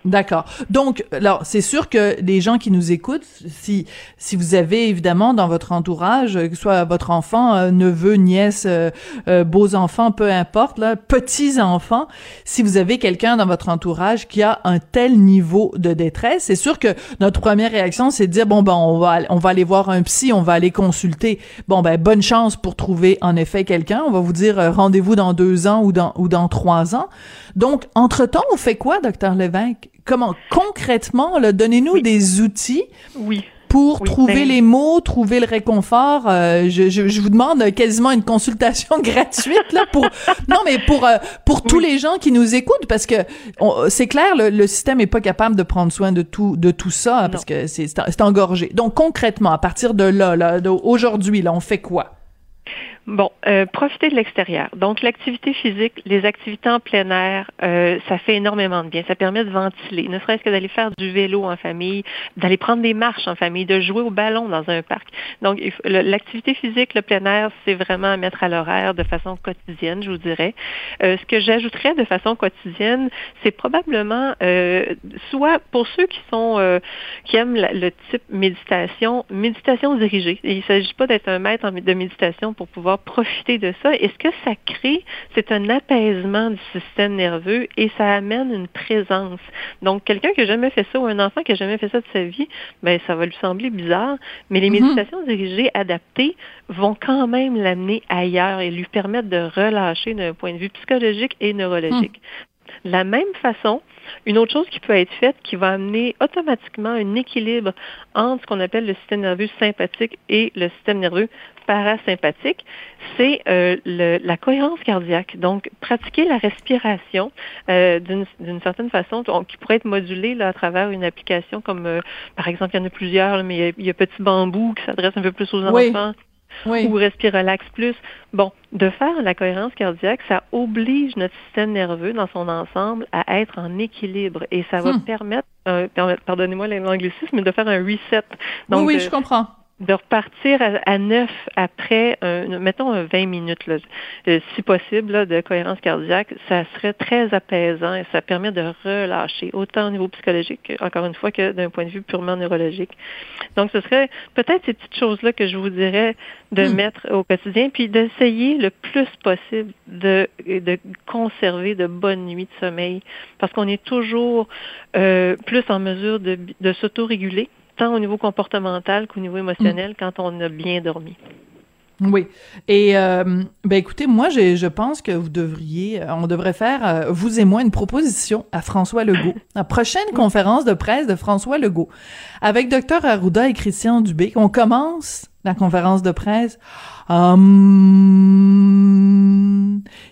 D'accord. Donc, alors, c'est sûr que les gens qui nous écoutent, si si vous avez évidemment dans votre entourage, que ce soit votre enfant, euh, neveu, nièce, euh, euh, beaux enfants, peu importe, là, petits enfants, si vous avez quelqu'un dans votre entourage qui a un tel niveau de détresse, c'est sûr que notre première réaction, c'est de dire bon ben on va on va aller voir un psy, on va aller consulter. Bon ben bonne chance pour trouver en effet quelqu'un. On va vous dire rendez-vous dans deux ans ou dans ou dans trois ans. Donc entre temps, on fait quoi, docteur Lévesque? Comment concrètement, donnez-nous des outils. Oui pour trouver ben les mots, trouver le réconfort. Euh, je, je, vous demande quasiment une consultation <laughs> gratuite là pour non mais pour euh, pour tous les gens qui nous écoutent parce que c'est clair le, le, système est pas capable de prendre soin de tout de tout ça parce que c'est c'est engorgé. Donc concrètement à partir de là, là aujourd'hui là on fait quoi? Bon, euh, profiter de l'extérieur. Donc, l'activité physique, les activités en plein air, euh, ça fait énormément de bien. Ça permet de ventiler, ne serait-ce que d'aller faire du vélo en famille, d'aller prendre des marches en famille, de jouer au ballon dans un parc. Donc, l'activité physique, le plein air, c'est vraiment à mettre à l'horaire de façon quotidienne, je vous dirais. Euh, ce que j'ajouterais de façon quotidienne, c'est probablement euh, soit pour ceux qui sont euh, qui aiment le type méditation, méditation dirigée. Il ne s'agit pas d'être un maître de méditation pour pouvoir profiter de ça. Et ce que ça crée, c'est un apaisement du système nerveux et ça amène une présence? Donc, quelqu'un qui n'a jamais fait ça ou un enfant qui n'a jamais fait ça de sa vie, ben ça va lui sembler bizarre, mais les mhm. méditations dirigées adaptées vont quand même l'amener ailleurs et lui permettre de relâcher d'un point de vue psychologique et neurologique. De la même façon, une autre chose qui peut être faite qui va amener automatiquement un équilibre entre ce qu'on appelle le système nerveux sympathique et le système nerveux parasympathique, c'est euh, la cohérence cardiaque. Donc, pratiquer la respiration euh, d'une certaine façon, qui pourrait être modulée là, à travers une application comme, euh, par exemple, il y en a plusieurs, mais il y a, Petit Bambou qui s'adresse un peu plus aux enfants oui. ou Respirelax Plus. Bon, de faire la cohérence cardiaque, ça oblige notre système nerveux dans son ensemble à être en équilibre et ça va hmm. permettre, pardonnez-moi l'anglicisme, mais de faire un reset. Donc, oui, oui, je comprends de repartir à, neuf après, mettons 20 minutes, là, euh, si possible, de cohérence cardiaque, ça serait très apaisant et ça permet de relâcher, autant au niveau psychologique, encore une fois, que d'un point de vue purement neurologique. Donc, ce serait peut-être ces petites choses-là que je vous dirais de hmm. mettre au quotidien, puis d'essayer le plus possible de, de conserver de bonnes nuits de sommeil, parce qu'on est toujours euh, plus en mesure de, de s'autoréguler tant au niveau comportemental qu'au niveau émotionnel quand on a bien dormi. Oui. Et euh, ben écoutez, moi je, je pense que vous devriez, euh, on devrait faire euh, vous et moi une proposition à François Legault, <coughs> la prochaine conférence de presse de François Legault, avec Dr Arruda et Christian Dubé. On commence la conférence de presse, hum,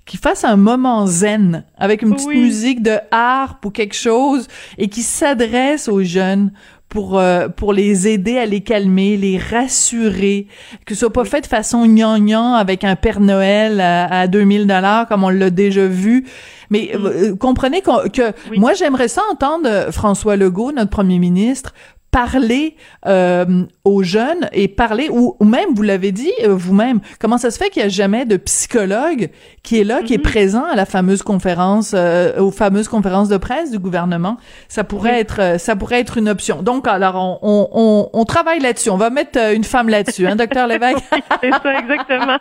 qui fasse un moment zen avec une petite musique de harpe ou quelque chose et qui s'adresse aux jeunes pour euh, pour les aider à les calmer, les rassurer, que ce soit pas fait de façon gnangnan avec un Père Noël à, à 2000 dollars comme on l'a déjà vu. Mais euh, comprenez que moi j'aimerais ça entendre François Legault, notre premier ministre, parler euh, aux jeunes et parler ou, même vous l'avez dit euh, vous-même comment ça se fait qu'il y a jamais de psychologue qui est là qui est mm-hmm. présent à la fameuse conférence euh, aux fameuses conférences de presse du gouvernement? Ça pourrait être euh, ça pourrait être une option. Donc alors on on, on, travaille là-dessus. On va mettre une femme là-dessus hein docteur <laughs> Lévesque? C'est ça exactement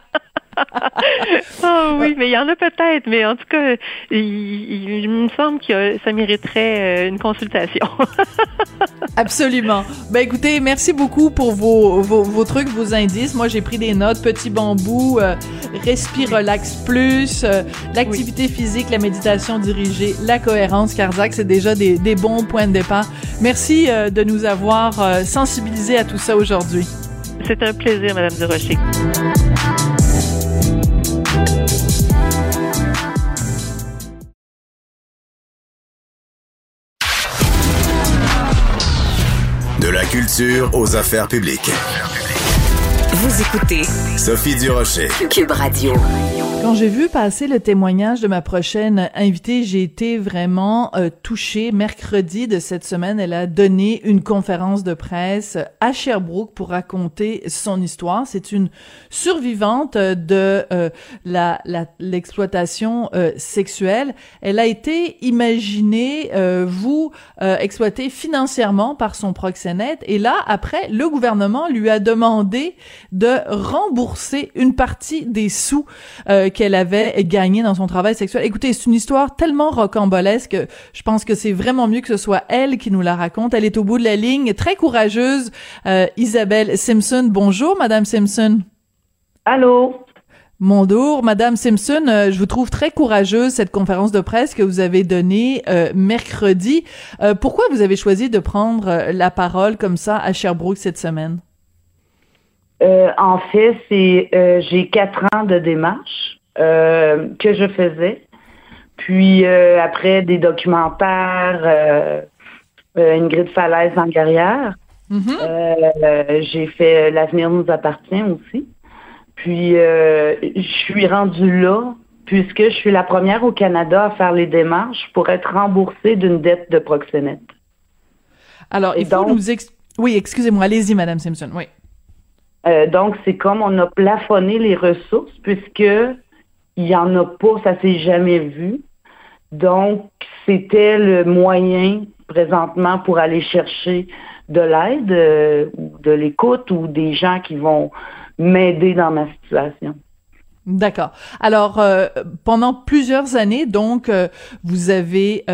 oh <laughs> oui, mais il y en a peut-être, mais en tout cas, il, me semble que ça mériterait euh, une consultation. <laughs> Absolument. Ben écoutez, merci beaucoup pour vos, vos, trucs, vos indices. Moi, j'ai pris des notes. Petit bambou, euh, respire relax plus, euh, l'activité physique, la méditation dirigée, la cohérence cardiaque, c'est déjà des, des, bons points de départ. Merci de nous avoir sensibilisés à tout ça aujourd'hui. C'est un plaisir, Madame Durocher. Culture aux affaires publiques. Vous écoutez Sophie Durocher. Cube Radio. Quand j'ai vu passer le témoignage de ma prochaine invitée, j'ai été vraiment euh, touchée. Mercredi de cette semaine, elle a donné une conférence de presse à Sherbrooke pour raconter son histoire. C'est une survivante de euh, la l'exploitation euh, sexuelle. Elle a été imaginée, euh, vous, exploitée financièrement par son proxénète. Et là, après, le gouvernement lui a demandé de rembourser une partie des sous qu'elle avait gagné dans son travail sexuel. Écoutez, c'est une histoire tellement rocambolesque. Je pense que c'est vraiment mieux que ce soit elle qui nous la raconte. Elle est au bout de la ligne, très courageuse. Euh, Isabelle Simpson, bonjour, Madame Simpson. Allô? Bonjour, Madame Simpson. Euh, je vous trouve très courageuse cette conférence de presse que vous avez donnée euh, mercredi. pourquoi vous avez choisi de prendre la parole comme ça à Sherbrooke cette semaine? en fait, c'est j'ai quatre ans de démarche. Euh, que je faisais. Puis euh, après des documentaires, euh, une grille de falaise en carrière. Mm-hmm. j'ai fait L'avenir nous appartient aussi. Puis je suis rendue là puisque je suis la première au Canada à faire les démarches pour être remboursée d'une dette de proxénète. Alors, il faut nous Oui, excusez-moi, allez-y, Madame Simpson, oui. donc, c'est comme on a plafonné les ressources puisque il n'y en a pas, ça s'est jamais vu. Donc, c'était le moyen présentement pour aller chercher de l'aide, euh, de l'écoute ou des gens qui vont m'aider dans ma situation. D'accord. Alors, euh, pendant plusieurs années, donc, euh, vous avez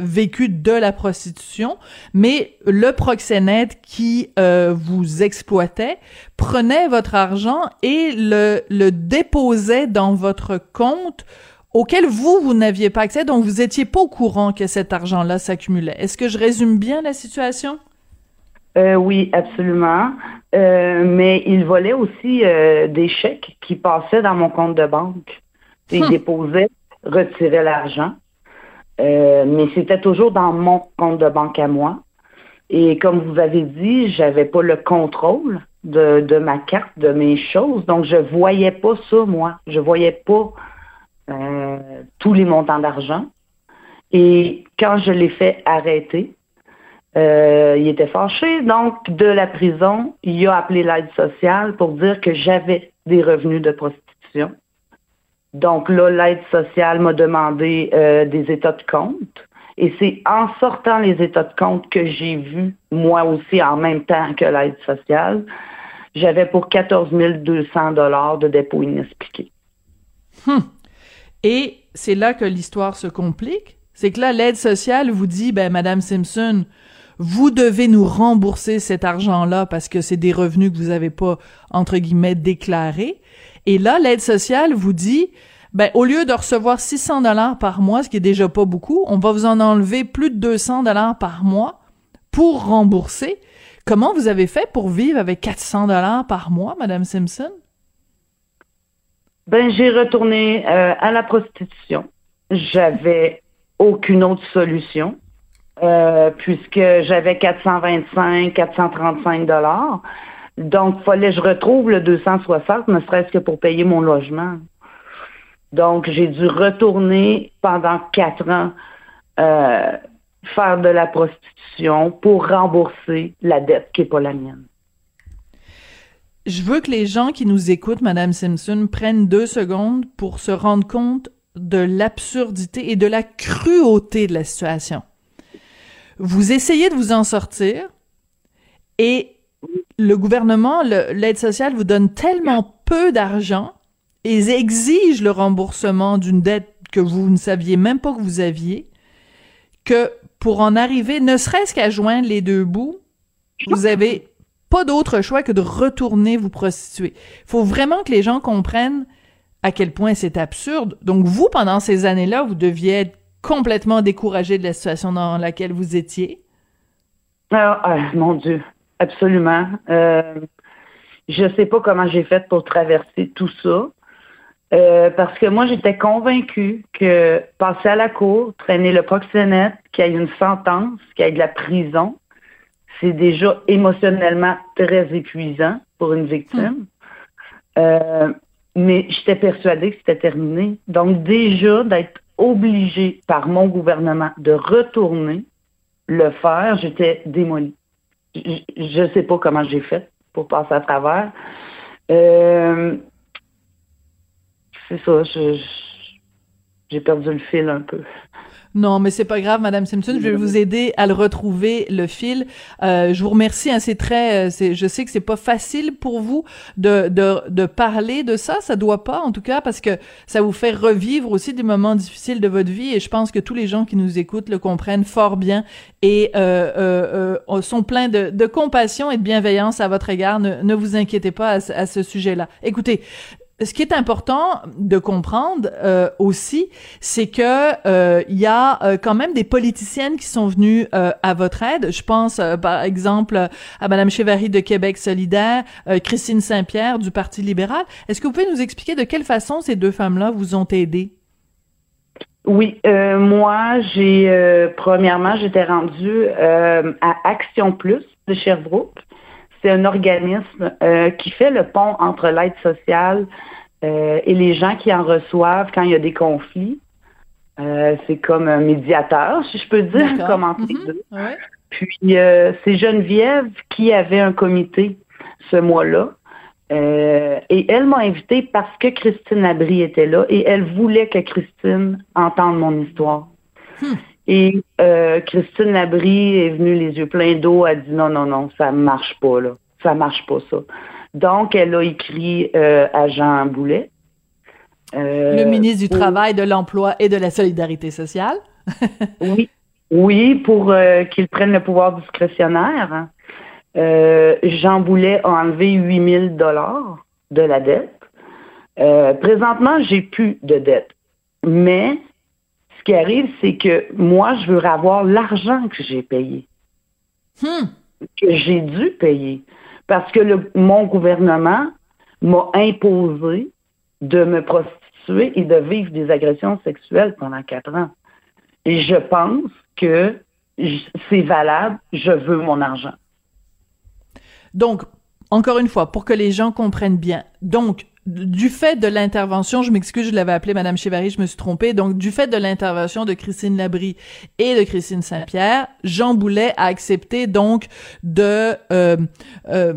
vécu de la prostitution, mais le proxénète qui vous exploitait prenait votre argent et le, le déposait dans votre compte auquel vous, vous n'aviez pas accès, donc vous étiez pas au courant que cet argent-là s'accumulait. Est-ce que je résume bien la situation? Euh, oui, absolument. Euh, mais il volait aussi euh, des chèques qui passaient dans mon compte de banque. Il hum. déposait, retirait l'argent. mais c'était toujours dans mon compte de banque à moi. Et comme vous avez dit, j'avais pas le contrôle de, de, ma carte, de mes choses. Donc, je voyais pas ça, moi. Je voyais pas tous les montants d'argent. Et quand je l'ai fait arrêter, euh, il était fâché. Donc, de la prison, il a appelé l'aide sociale pour dire que j'avais des revenus de prostitution. Donc là, l'aide sociale m'a demandé euh, des états de compte. Et c'est en sortant les états de compte que j'ai vu, moi aussi, en même temps que l'aide sociale, j'avais pour 14 200 dollars de dépôt inexpliqué. Hum. Et c'est là que l'histoire se complique? C'est que là, l'aide sociale vous dit, ben, Madame Simpson, vous devez nous rembourser cet argent-là parce que c'est des revenus que vous n'avez pas, entre guillemets, déclarés. Et là, l'aide sociale vous dit, ben, au lieu de recevoir 600 dollars par mois, ce qui est déjà pas beaucoup, on va vous en enlever plus de 200 dollars par mois pour rembourser. Comment vous avez fait pour vivre avec 400 dollars par mois, Madame Simpson? Ben, j'ai retourné euh, à la prostitution. J'avais aucune autre solution. Euh, puisque j'avais 425, 435 dollars. Donc, fallait que je retrouve le 260, ne serait-ce que pour payer mon logement. Donc, j'ai dû retourner pendant quatre ans euh, faire de la prostitution pour rembourser la dette qui n'est pas la mienne. Je veux que les gens qui nous écoutent, Madame Simpson, prennent deux secondes pour se rendre compte de l'absurdité et de la cruauté de la situation. Vous essayez de vous en sortir et le gouvernement, l'aide sociale vous donne tellement peu d'argent et exige le remboursement d'une dette que vous ne saviez même pas que vous aviez, que pour en arriver, ne serait-ce qu'à joindre les deux bouts, vous avez pas d'autre choix que de retourner vous prostituer. Il faut vraiment que les gens comprennent à quel point c'est absurde. Donc vous, pendant ces années-là, vous deviez être complètement découragé de la situation dans laquelle vous étiez? Ah, ah mon Dieu, absolument. Euh, je ne sais pas comment j'ai fait pour traverser tout ça. Euh, parce que moi, j'étais convaincue que passer à la cour, traîner le proxénète, qu'il y ait une sentence, qu'il y ait de la prison, c'est déjà émotionnellement très épuisant pour une victime. Hmm. Euh, mais j'étais persuadée que c'était terminé. Donc déjà, d'être obligée par mon gouvernement de retourner le faire, j'étais démolie. Je ne sais pas comment j'ai fait pour passer à travers. Euh, c'est ça, j'ai perdu le fil un peu. Non, mais c'est pas grave, Madame Simpson. Je vais vous aider à le retrouver le fil. Euh, je vous remercie. Hein, c'est très, euh, c'est, je sais que c'est pas facile pour vous de, de de parler de ça. Ça doit pas, en tout cas, parce que ça vous fait revivre aussi des moments difficiles de votre vie. Et je pense que tous les gens qui nous écoutent le comprennent fort bien et euh, euh, euh sont pleins de, de, compassion et de bienveillance à votre égard. Ne, ne vous inquiétez pas à ce sujet-là. Écoutez, ce qui est important de comprendre euh, aussi, c'est que euh, il y a euh, quand même des politiciennes qui sont venues à votre aide. Je pense par exemple à Madame Chevary de Québec solidaire, Christine Saint-Pierre du Parti libéral. Est-ce que vous pouvez nous expliquer de quelle façon ces deux femmes-là vous ont aidé? Oui, moi, j'ai premièrement, j'étais rendue à Action Plus de Sherbrooke c'est un organisme euh, qui fait le pont entre l'aide sociale euh, et les gens qui en reçoivent quand il y a des conflits. Euh, c'est comme un médiateur, si je peux dire, comme entre mm-hmm. Puis c'est Geneviève qui avait un comité ce mois-là. et elle m'a invité parce que Christine Labrie était là et elle voulait que Christine entende mon histoire. Hmm. Et euh, Christine Labrie est venue les yeux pleins d'eau, elle a dit non, non, non, ça marche pas, là. Ça marche pas, ça. Donc, elle a écrit euh, à Jean Boulet. Euh, le ministre du Travail, de l'Emploi et de la Solidarité sociale. <laughs> oui, oui, pour qu'il prenne le pouvoir discrétionnaire. Jean Boulet a enlevé 8000 dollars de la dette. présentement, j'ai plus de dette. Mais qui arrive, c'est que moi, je veux avoir l'argent que j'ai payé. Hmm. Que j'ai dû payer. Parce que le, mon gouvernement m'a imposé de me prostituer et de vivre des agressions sexuelles pendant quatre ans. Et je pense que c'est valable, je veux mon argent. Donc, encore une fois, pour que les gens comprennent bien, donc du fait de l'intervention, je m'excuse, je l'avais appelé Madame Chevary, je me suis trompée. Donc, du fait de l'intervention de Christine Labrie et de Christine Saint-Pierre, Jean Boulet a accepté donc de euh, euh,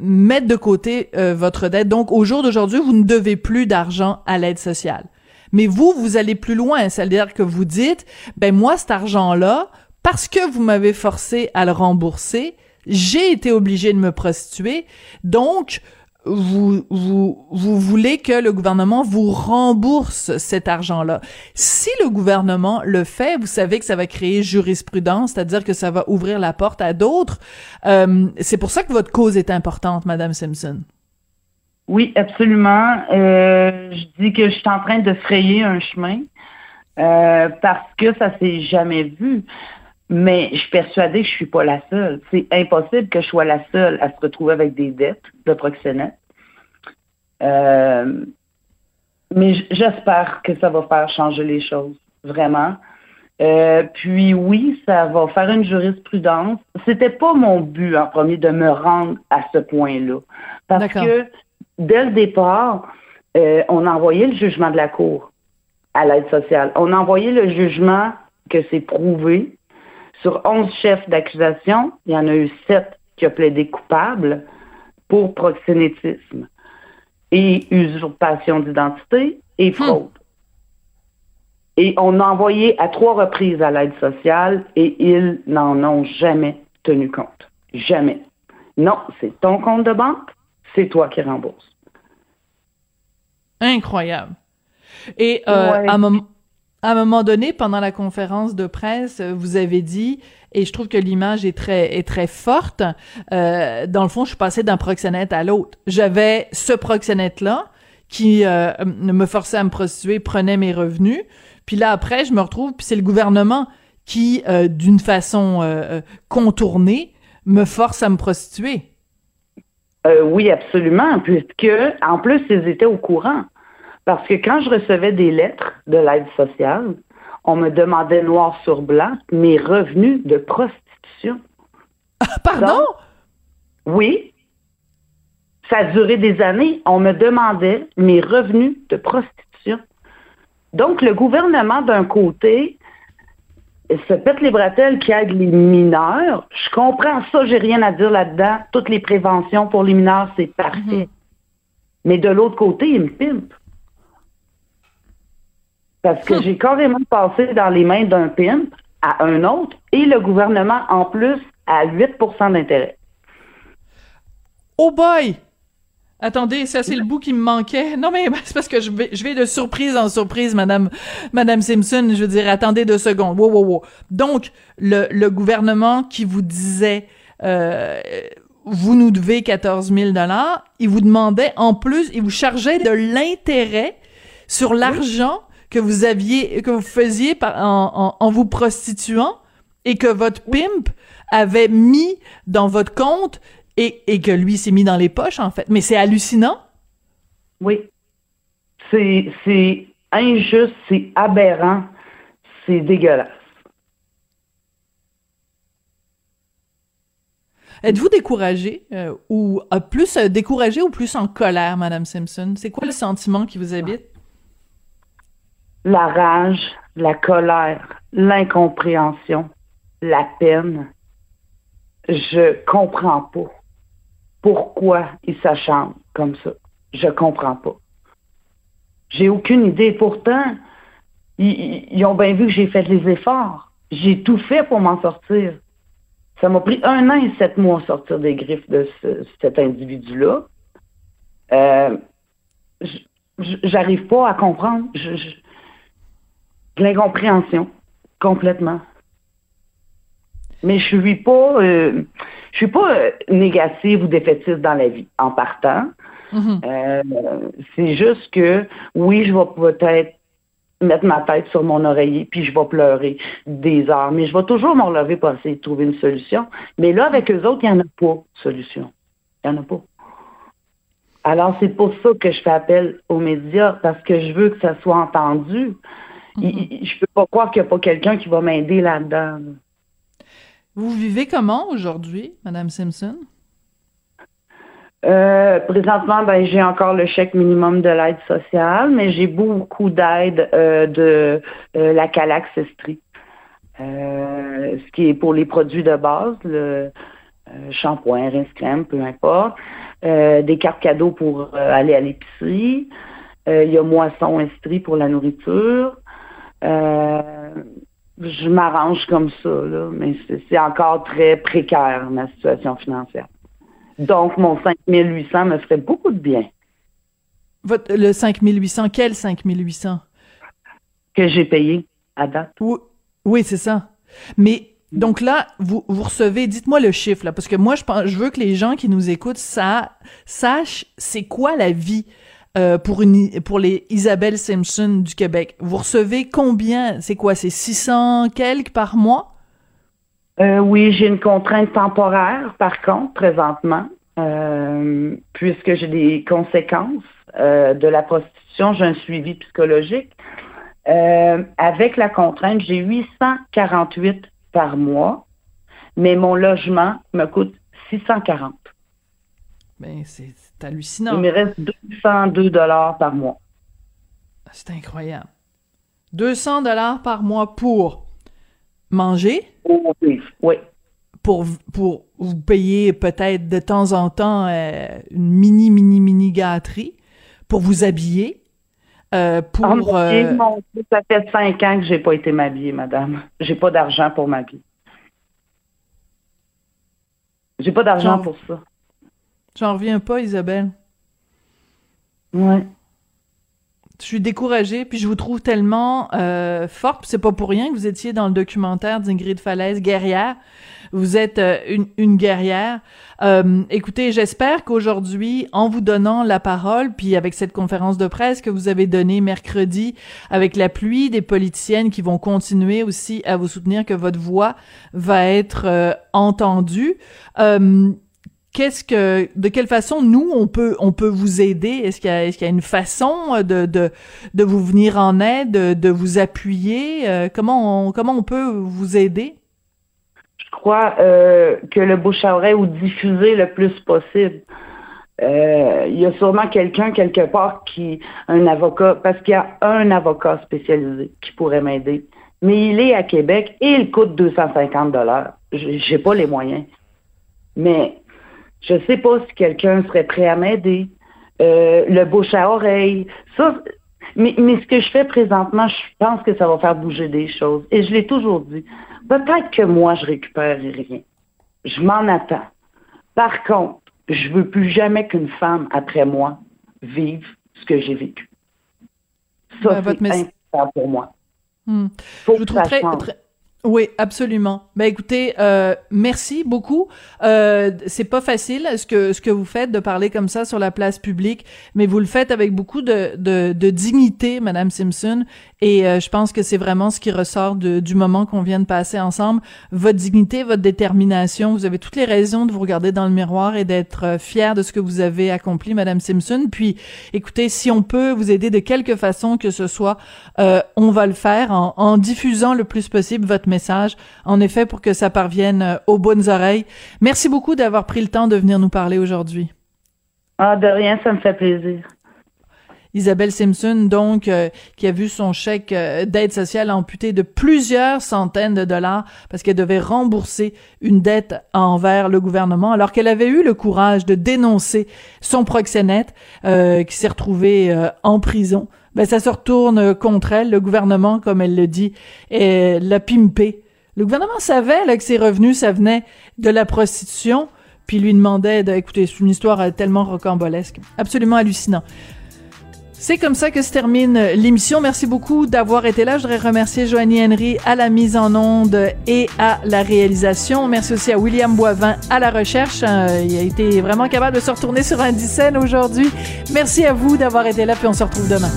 mettre de côté euh, votre dette. Donc, au jour d'aujourd'hui, vous ne devez plus d'argent à l'aide sociale. Mais vous, vous allez plus loin, c'est-à-dire que vous dites, ben moi, cet argent-là, parce que vous m'avez forcé à le rembourser, j'ai été obligé de me prostituer, donc vous, vous, vous voulez que le gouvernement vous rembourse cet argent-là. Si le gouvernement le fait, vous savez que ça va créer jurisprudence, c'est-à-dire que ça va ouvrir la porte à d'autres. Euh, c'est pour ça que votre cause est importante, Madame Simpson. Oui, absolument. Euh, je dis que je suis en train de frayer un chemin euh, parce que ça s'est jamais vu. Mais je suis persuadée que je suis pas la seule. C'est impossible que je sois la seule à se retrouver avec des dettes de proxénète. Euh, mais j'espère que ça va faire changer les choses, vraiment. Euh, puis oui, ça va faire une jurisprudence. C'était pas mon but en premier de me rendre à ce point-là. Parce que dès le départ, euh, on a envoyé le jugement de la Cour à l'aide sociale. On a envoyé le jugement que c'est prouvé sur 11 chefs d'accusation, il y en a eu 7 qui ont plaidé coupable pour proxénétisme et usurpation d'identité et hmm. fraude. Et on a envoyé à trois reprises à l'aide sociale et ils n'en ont jamais tenu compte. Jamais. Non, c'est ton compte de banque, c'est toi qui rembourses. Incroyable. Et euh, à un moment à un moment donné, pendant la conférence de presse, vous avez dit, et je trouve que l'image est très est très forte. Euh, dans le fond, je suis passée d'un proxénète à l'autre. J'avais ce proxénète là qui euh, me forçait à me prostituer, prenait mes revenus. Puis là après, je me retrouve, puis c'est le gouvernement qui, euh, d'une façon euh, contournée, me force à me prostituer. oui, absolument, puisque en plus ils étaient au courant. Parce que quand je recevais des lettres de l'aide sociale, on me demandait noir sur blanc mes revenus de prostitution. Pardon? oui. Ça a duré des années. On me demandait mes revenus de prostitution. Donc, le gouvernement, d'un côté, se pète les bretelles qui aide les mineurs. Je comprends ça, j'ai rien à dire là-dedans. Toutes les préventions pour les mineurs, c'est parfait. Mais de l'autre côté, il me pimpe. Parce que j'ai carrément passé dans les mains d'un pimp à un autre et le gouvernement, en plus, à 8% d'intérêt. Oh boy! Attendez, ça c'est le bout qui me manquait. Non mais <laughs> c'est parce que je vais, je vais de surprise en surprise, Madame, Madame Simpson. Je veux dire, attendez deux secondes. Wow, wow, wow. Donc le, le gouvernement qui vous disait, euh, vous nous devez 14 000 dollars, il vous demandait en plus, il vous chargeait de l'intérêt sur l'argent que vous aviez, que vous faisiez en, en, vous prostituant et que votre pimp avait mis dans votre compte et, et que lui s'est mis dans les poches, en fait. Mais c'est hallucinant. Oui. C'est injuste, c'est aberrant, c'est dégueulasse. Êtes-vous découragé euh, ou euh, plus euh, découragé ou plus en colère, Madame Simpson? C'est quoi le sentiment qui vous habite? La rage, la colère, l'incompréhension, la peine. Je comprends pas pourquoi ils s'acharnent comme ça. Je comprends pas. J'ai aucune idée. Pourtant, ils, ont bien vu que j'ai fait les efforts. J'ai tout fait pour m'en sortir. Ça m'a pris un an et sept mois à sortir des griffes de cet individu-là. Euh, J'arrive pas à comprendre. L'incompréhension, complètement. Mais je suis pas, euh, je suis pas euh, négative ou défaitiste dans la vie en partant. Mm-hmm. Euh, c'est juste que oui, je vais peut-être mettre ma tête sur mon oreiller puis je vais pleurer des heures, mais je vais toujours me relever pour essayer de trouver une solution. Mais là, avec eux autres, il n'y en a pas de solution. Il n'y en a pas. Alors, c'est pour ça que je fais appel aux médias, parce que je veux que ça soit entendu. Mm-hmm. Je ne peux pas croire qu'il n'y a pas quelqu'un qui va m'aider là-dedans. Vous vivez comment aujourd'hui, Madame Simpson? Euh, présentement, ben, j'ai encore le chèque minimum de l'aide sociale, mais j'ai beaucoup d'aide euh, de euh, la Calax Estrie, ce qui est pour les produits de base, le shampoing, rince crème, peu importe, des cartes cadeaux pour aller à l'épicerie, il y a Moisson Estrie pour la nourriture je m'arrange comme ça, là, mais c'est encore très précaire, ma situation financière. Donc, mon 5800 me ferait beaucoup de bien. Votre, le 5800, quel 5800? Que j'ai payé à date. Oui, c'est ça. Mais donc là, vous, vous recevez, dites-moi le chiffre, là, parce que moi, je, pense, je veux que les gens qui nous écoutent ça, sachent c'est quoi la vie euh, pour, une, pour les Isabelle Simpson du Québec. Vous recevez combien? C'est quoi? C'est 600 quelques par mois? Euh, oui, j'ai une contrainte temporaire, par contre, présentement, euh, puisque j'ai des conséquences de la prostitution, j'ai un suivi psychologique. avec la contrainte, j'ai 848 par mois, mais mon logement me coûte 640. Ben, c'est hallucinant. Il me reste 202 dollars par mois. C'est incroyable. 200 dollars par mois pour manger? oui. Pour, pour vous payer peut-être de temps en temps euh, une mini, mini, mini gâterie? Pour vous habiller? Euh, pour. Ah, euh, ça fait cinq ans que j'ai pas été m'habiller, madame. J'ai pas d'argent pour m'habiller. J'ai pas d'argent pour ça. J'en reviens pas, Isabelle. Ouais. Je suis découragée, puis je vous trouve tellement euh, forte. C'est pas pour rien que vous étiez dans le documentaire d'Ingrid Falaise, guerrière. Vous êtes euh, une, une, guerrière. Euh, écoutez, j'espère qu'aujourd'hui, en vous donnant la parole, puis avec cette conférence de presse que vous avez donnée mercredi, avec la pluie des politiciennes qui vont continuer aussi à vous soutenir, que votre voix va être euh, entendue. Euh, qu'est-ce que, de quelle façon nous on peut on peut vous aider? Est-ce qu'il y a, est-ce qu'il y a une façon de, de de vous venir en aide, de, vous appuyer? Euh, Comment on comment on peut vous aider? Je crois euh, que le bouche à ou diffuser le plus possible. Euh, il y a sûrement quelqu'un quelque part qui, un avocat, parce qu'il y a un avocat spécialisé qui pourrait m'aider. Mais il est à Québec et il coûte 250 dollars. J'ai pas les moyens. Mais je sais pas si quelqu'un serait prêt à m'aider. Euh, le bouche à oreille. Ça, mais, mais ce que je fais présentement, je pense que ça va faire bouger des choses. Et je l'ai toujours dit. Peut-être que moi, je récupère rien. Je m'en attends. Par contre, je veux plus jamais qu'une femme après moi vive ce que j'ai vécu. Ça, Ben, c'est important pour moi. Hmm. Faut Je vous trouve très, très- Oui, absolument. Ben écoutez, euh, merci beaucoup. Euh, c'est pas facile ce que ce que vous faites de parler comme ça sur la place publique, mais vous le faites avec beaucoup de de, de dignité, Madame Simpson. Et euh, je pense que c'est vraiment ce qui ressort de- du moment qu'on vient de passer ensemble. Votre dignité, votre détermination. Vous avez toutes les raisons de vous regarder dans le miroir et d'être euh, fier de ce que vous avez accompli, Madame Simpson. Puis, écoutez, si on peut vous aider de quelque façon que ce soit, euh, on va le faire en, en diffusant le plus possible votre message, en effet, pour que ça parvienne euh, aux bonnes oreilles. Merci beaucoup d'avoir pris le temps de venir nous parler aujourd'hui. Ah, de rien, ça me fait plaisir. Isabelle Simpson, donc, euh, qui a vu son chèque euh, d'aide sociale amputé de plusieurs centaines de dollars parce qu'elle devait rembourser une dette envers le gouvernement, alors qu'elle avait eu le courage de dénoncer son proxénète euh, qui s'est retrouvé euh, en prison. Ben, ça se retourne contre elle. Le gouvernement, comme elle le dit, l'a pimpé. Le gouvernement savait là, que ses revenus, ça venait de la prostitution, puis lui demandait de, écoutez, c'est une histoire euh, tellement rocambolesque, absolument hallucinant. C'est comme ça que se termine l'émission. Merci beaucoup d'avoir été là. Je voudrais remercier Joanie Henry à la mise en onde et à la réalisation. Merci aussi à William Boivin à la recherche. Euh, il a été vraiment capable de se retourner sur un scène aujourd'hui. Merci à vous d'avoir été là, puis on se retrouve demain.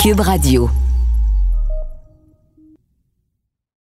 Cube Radio.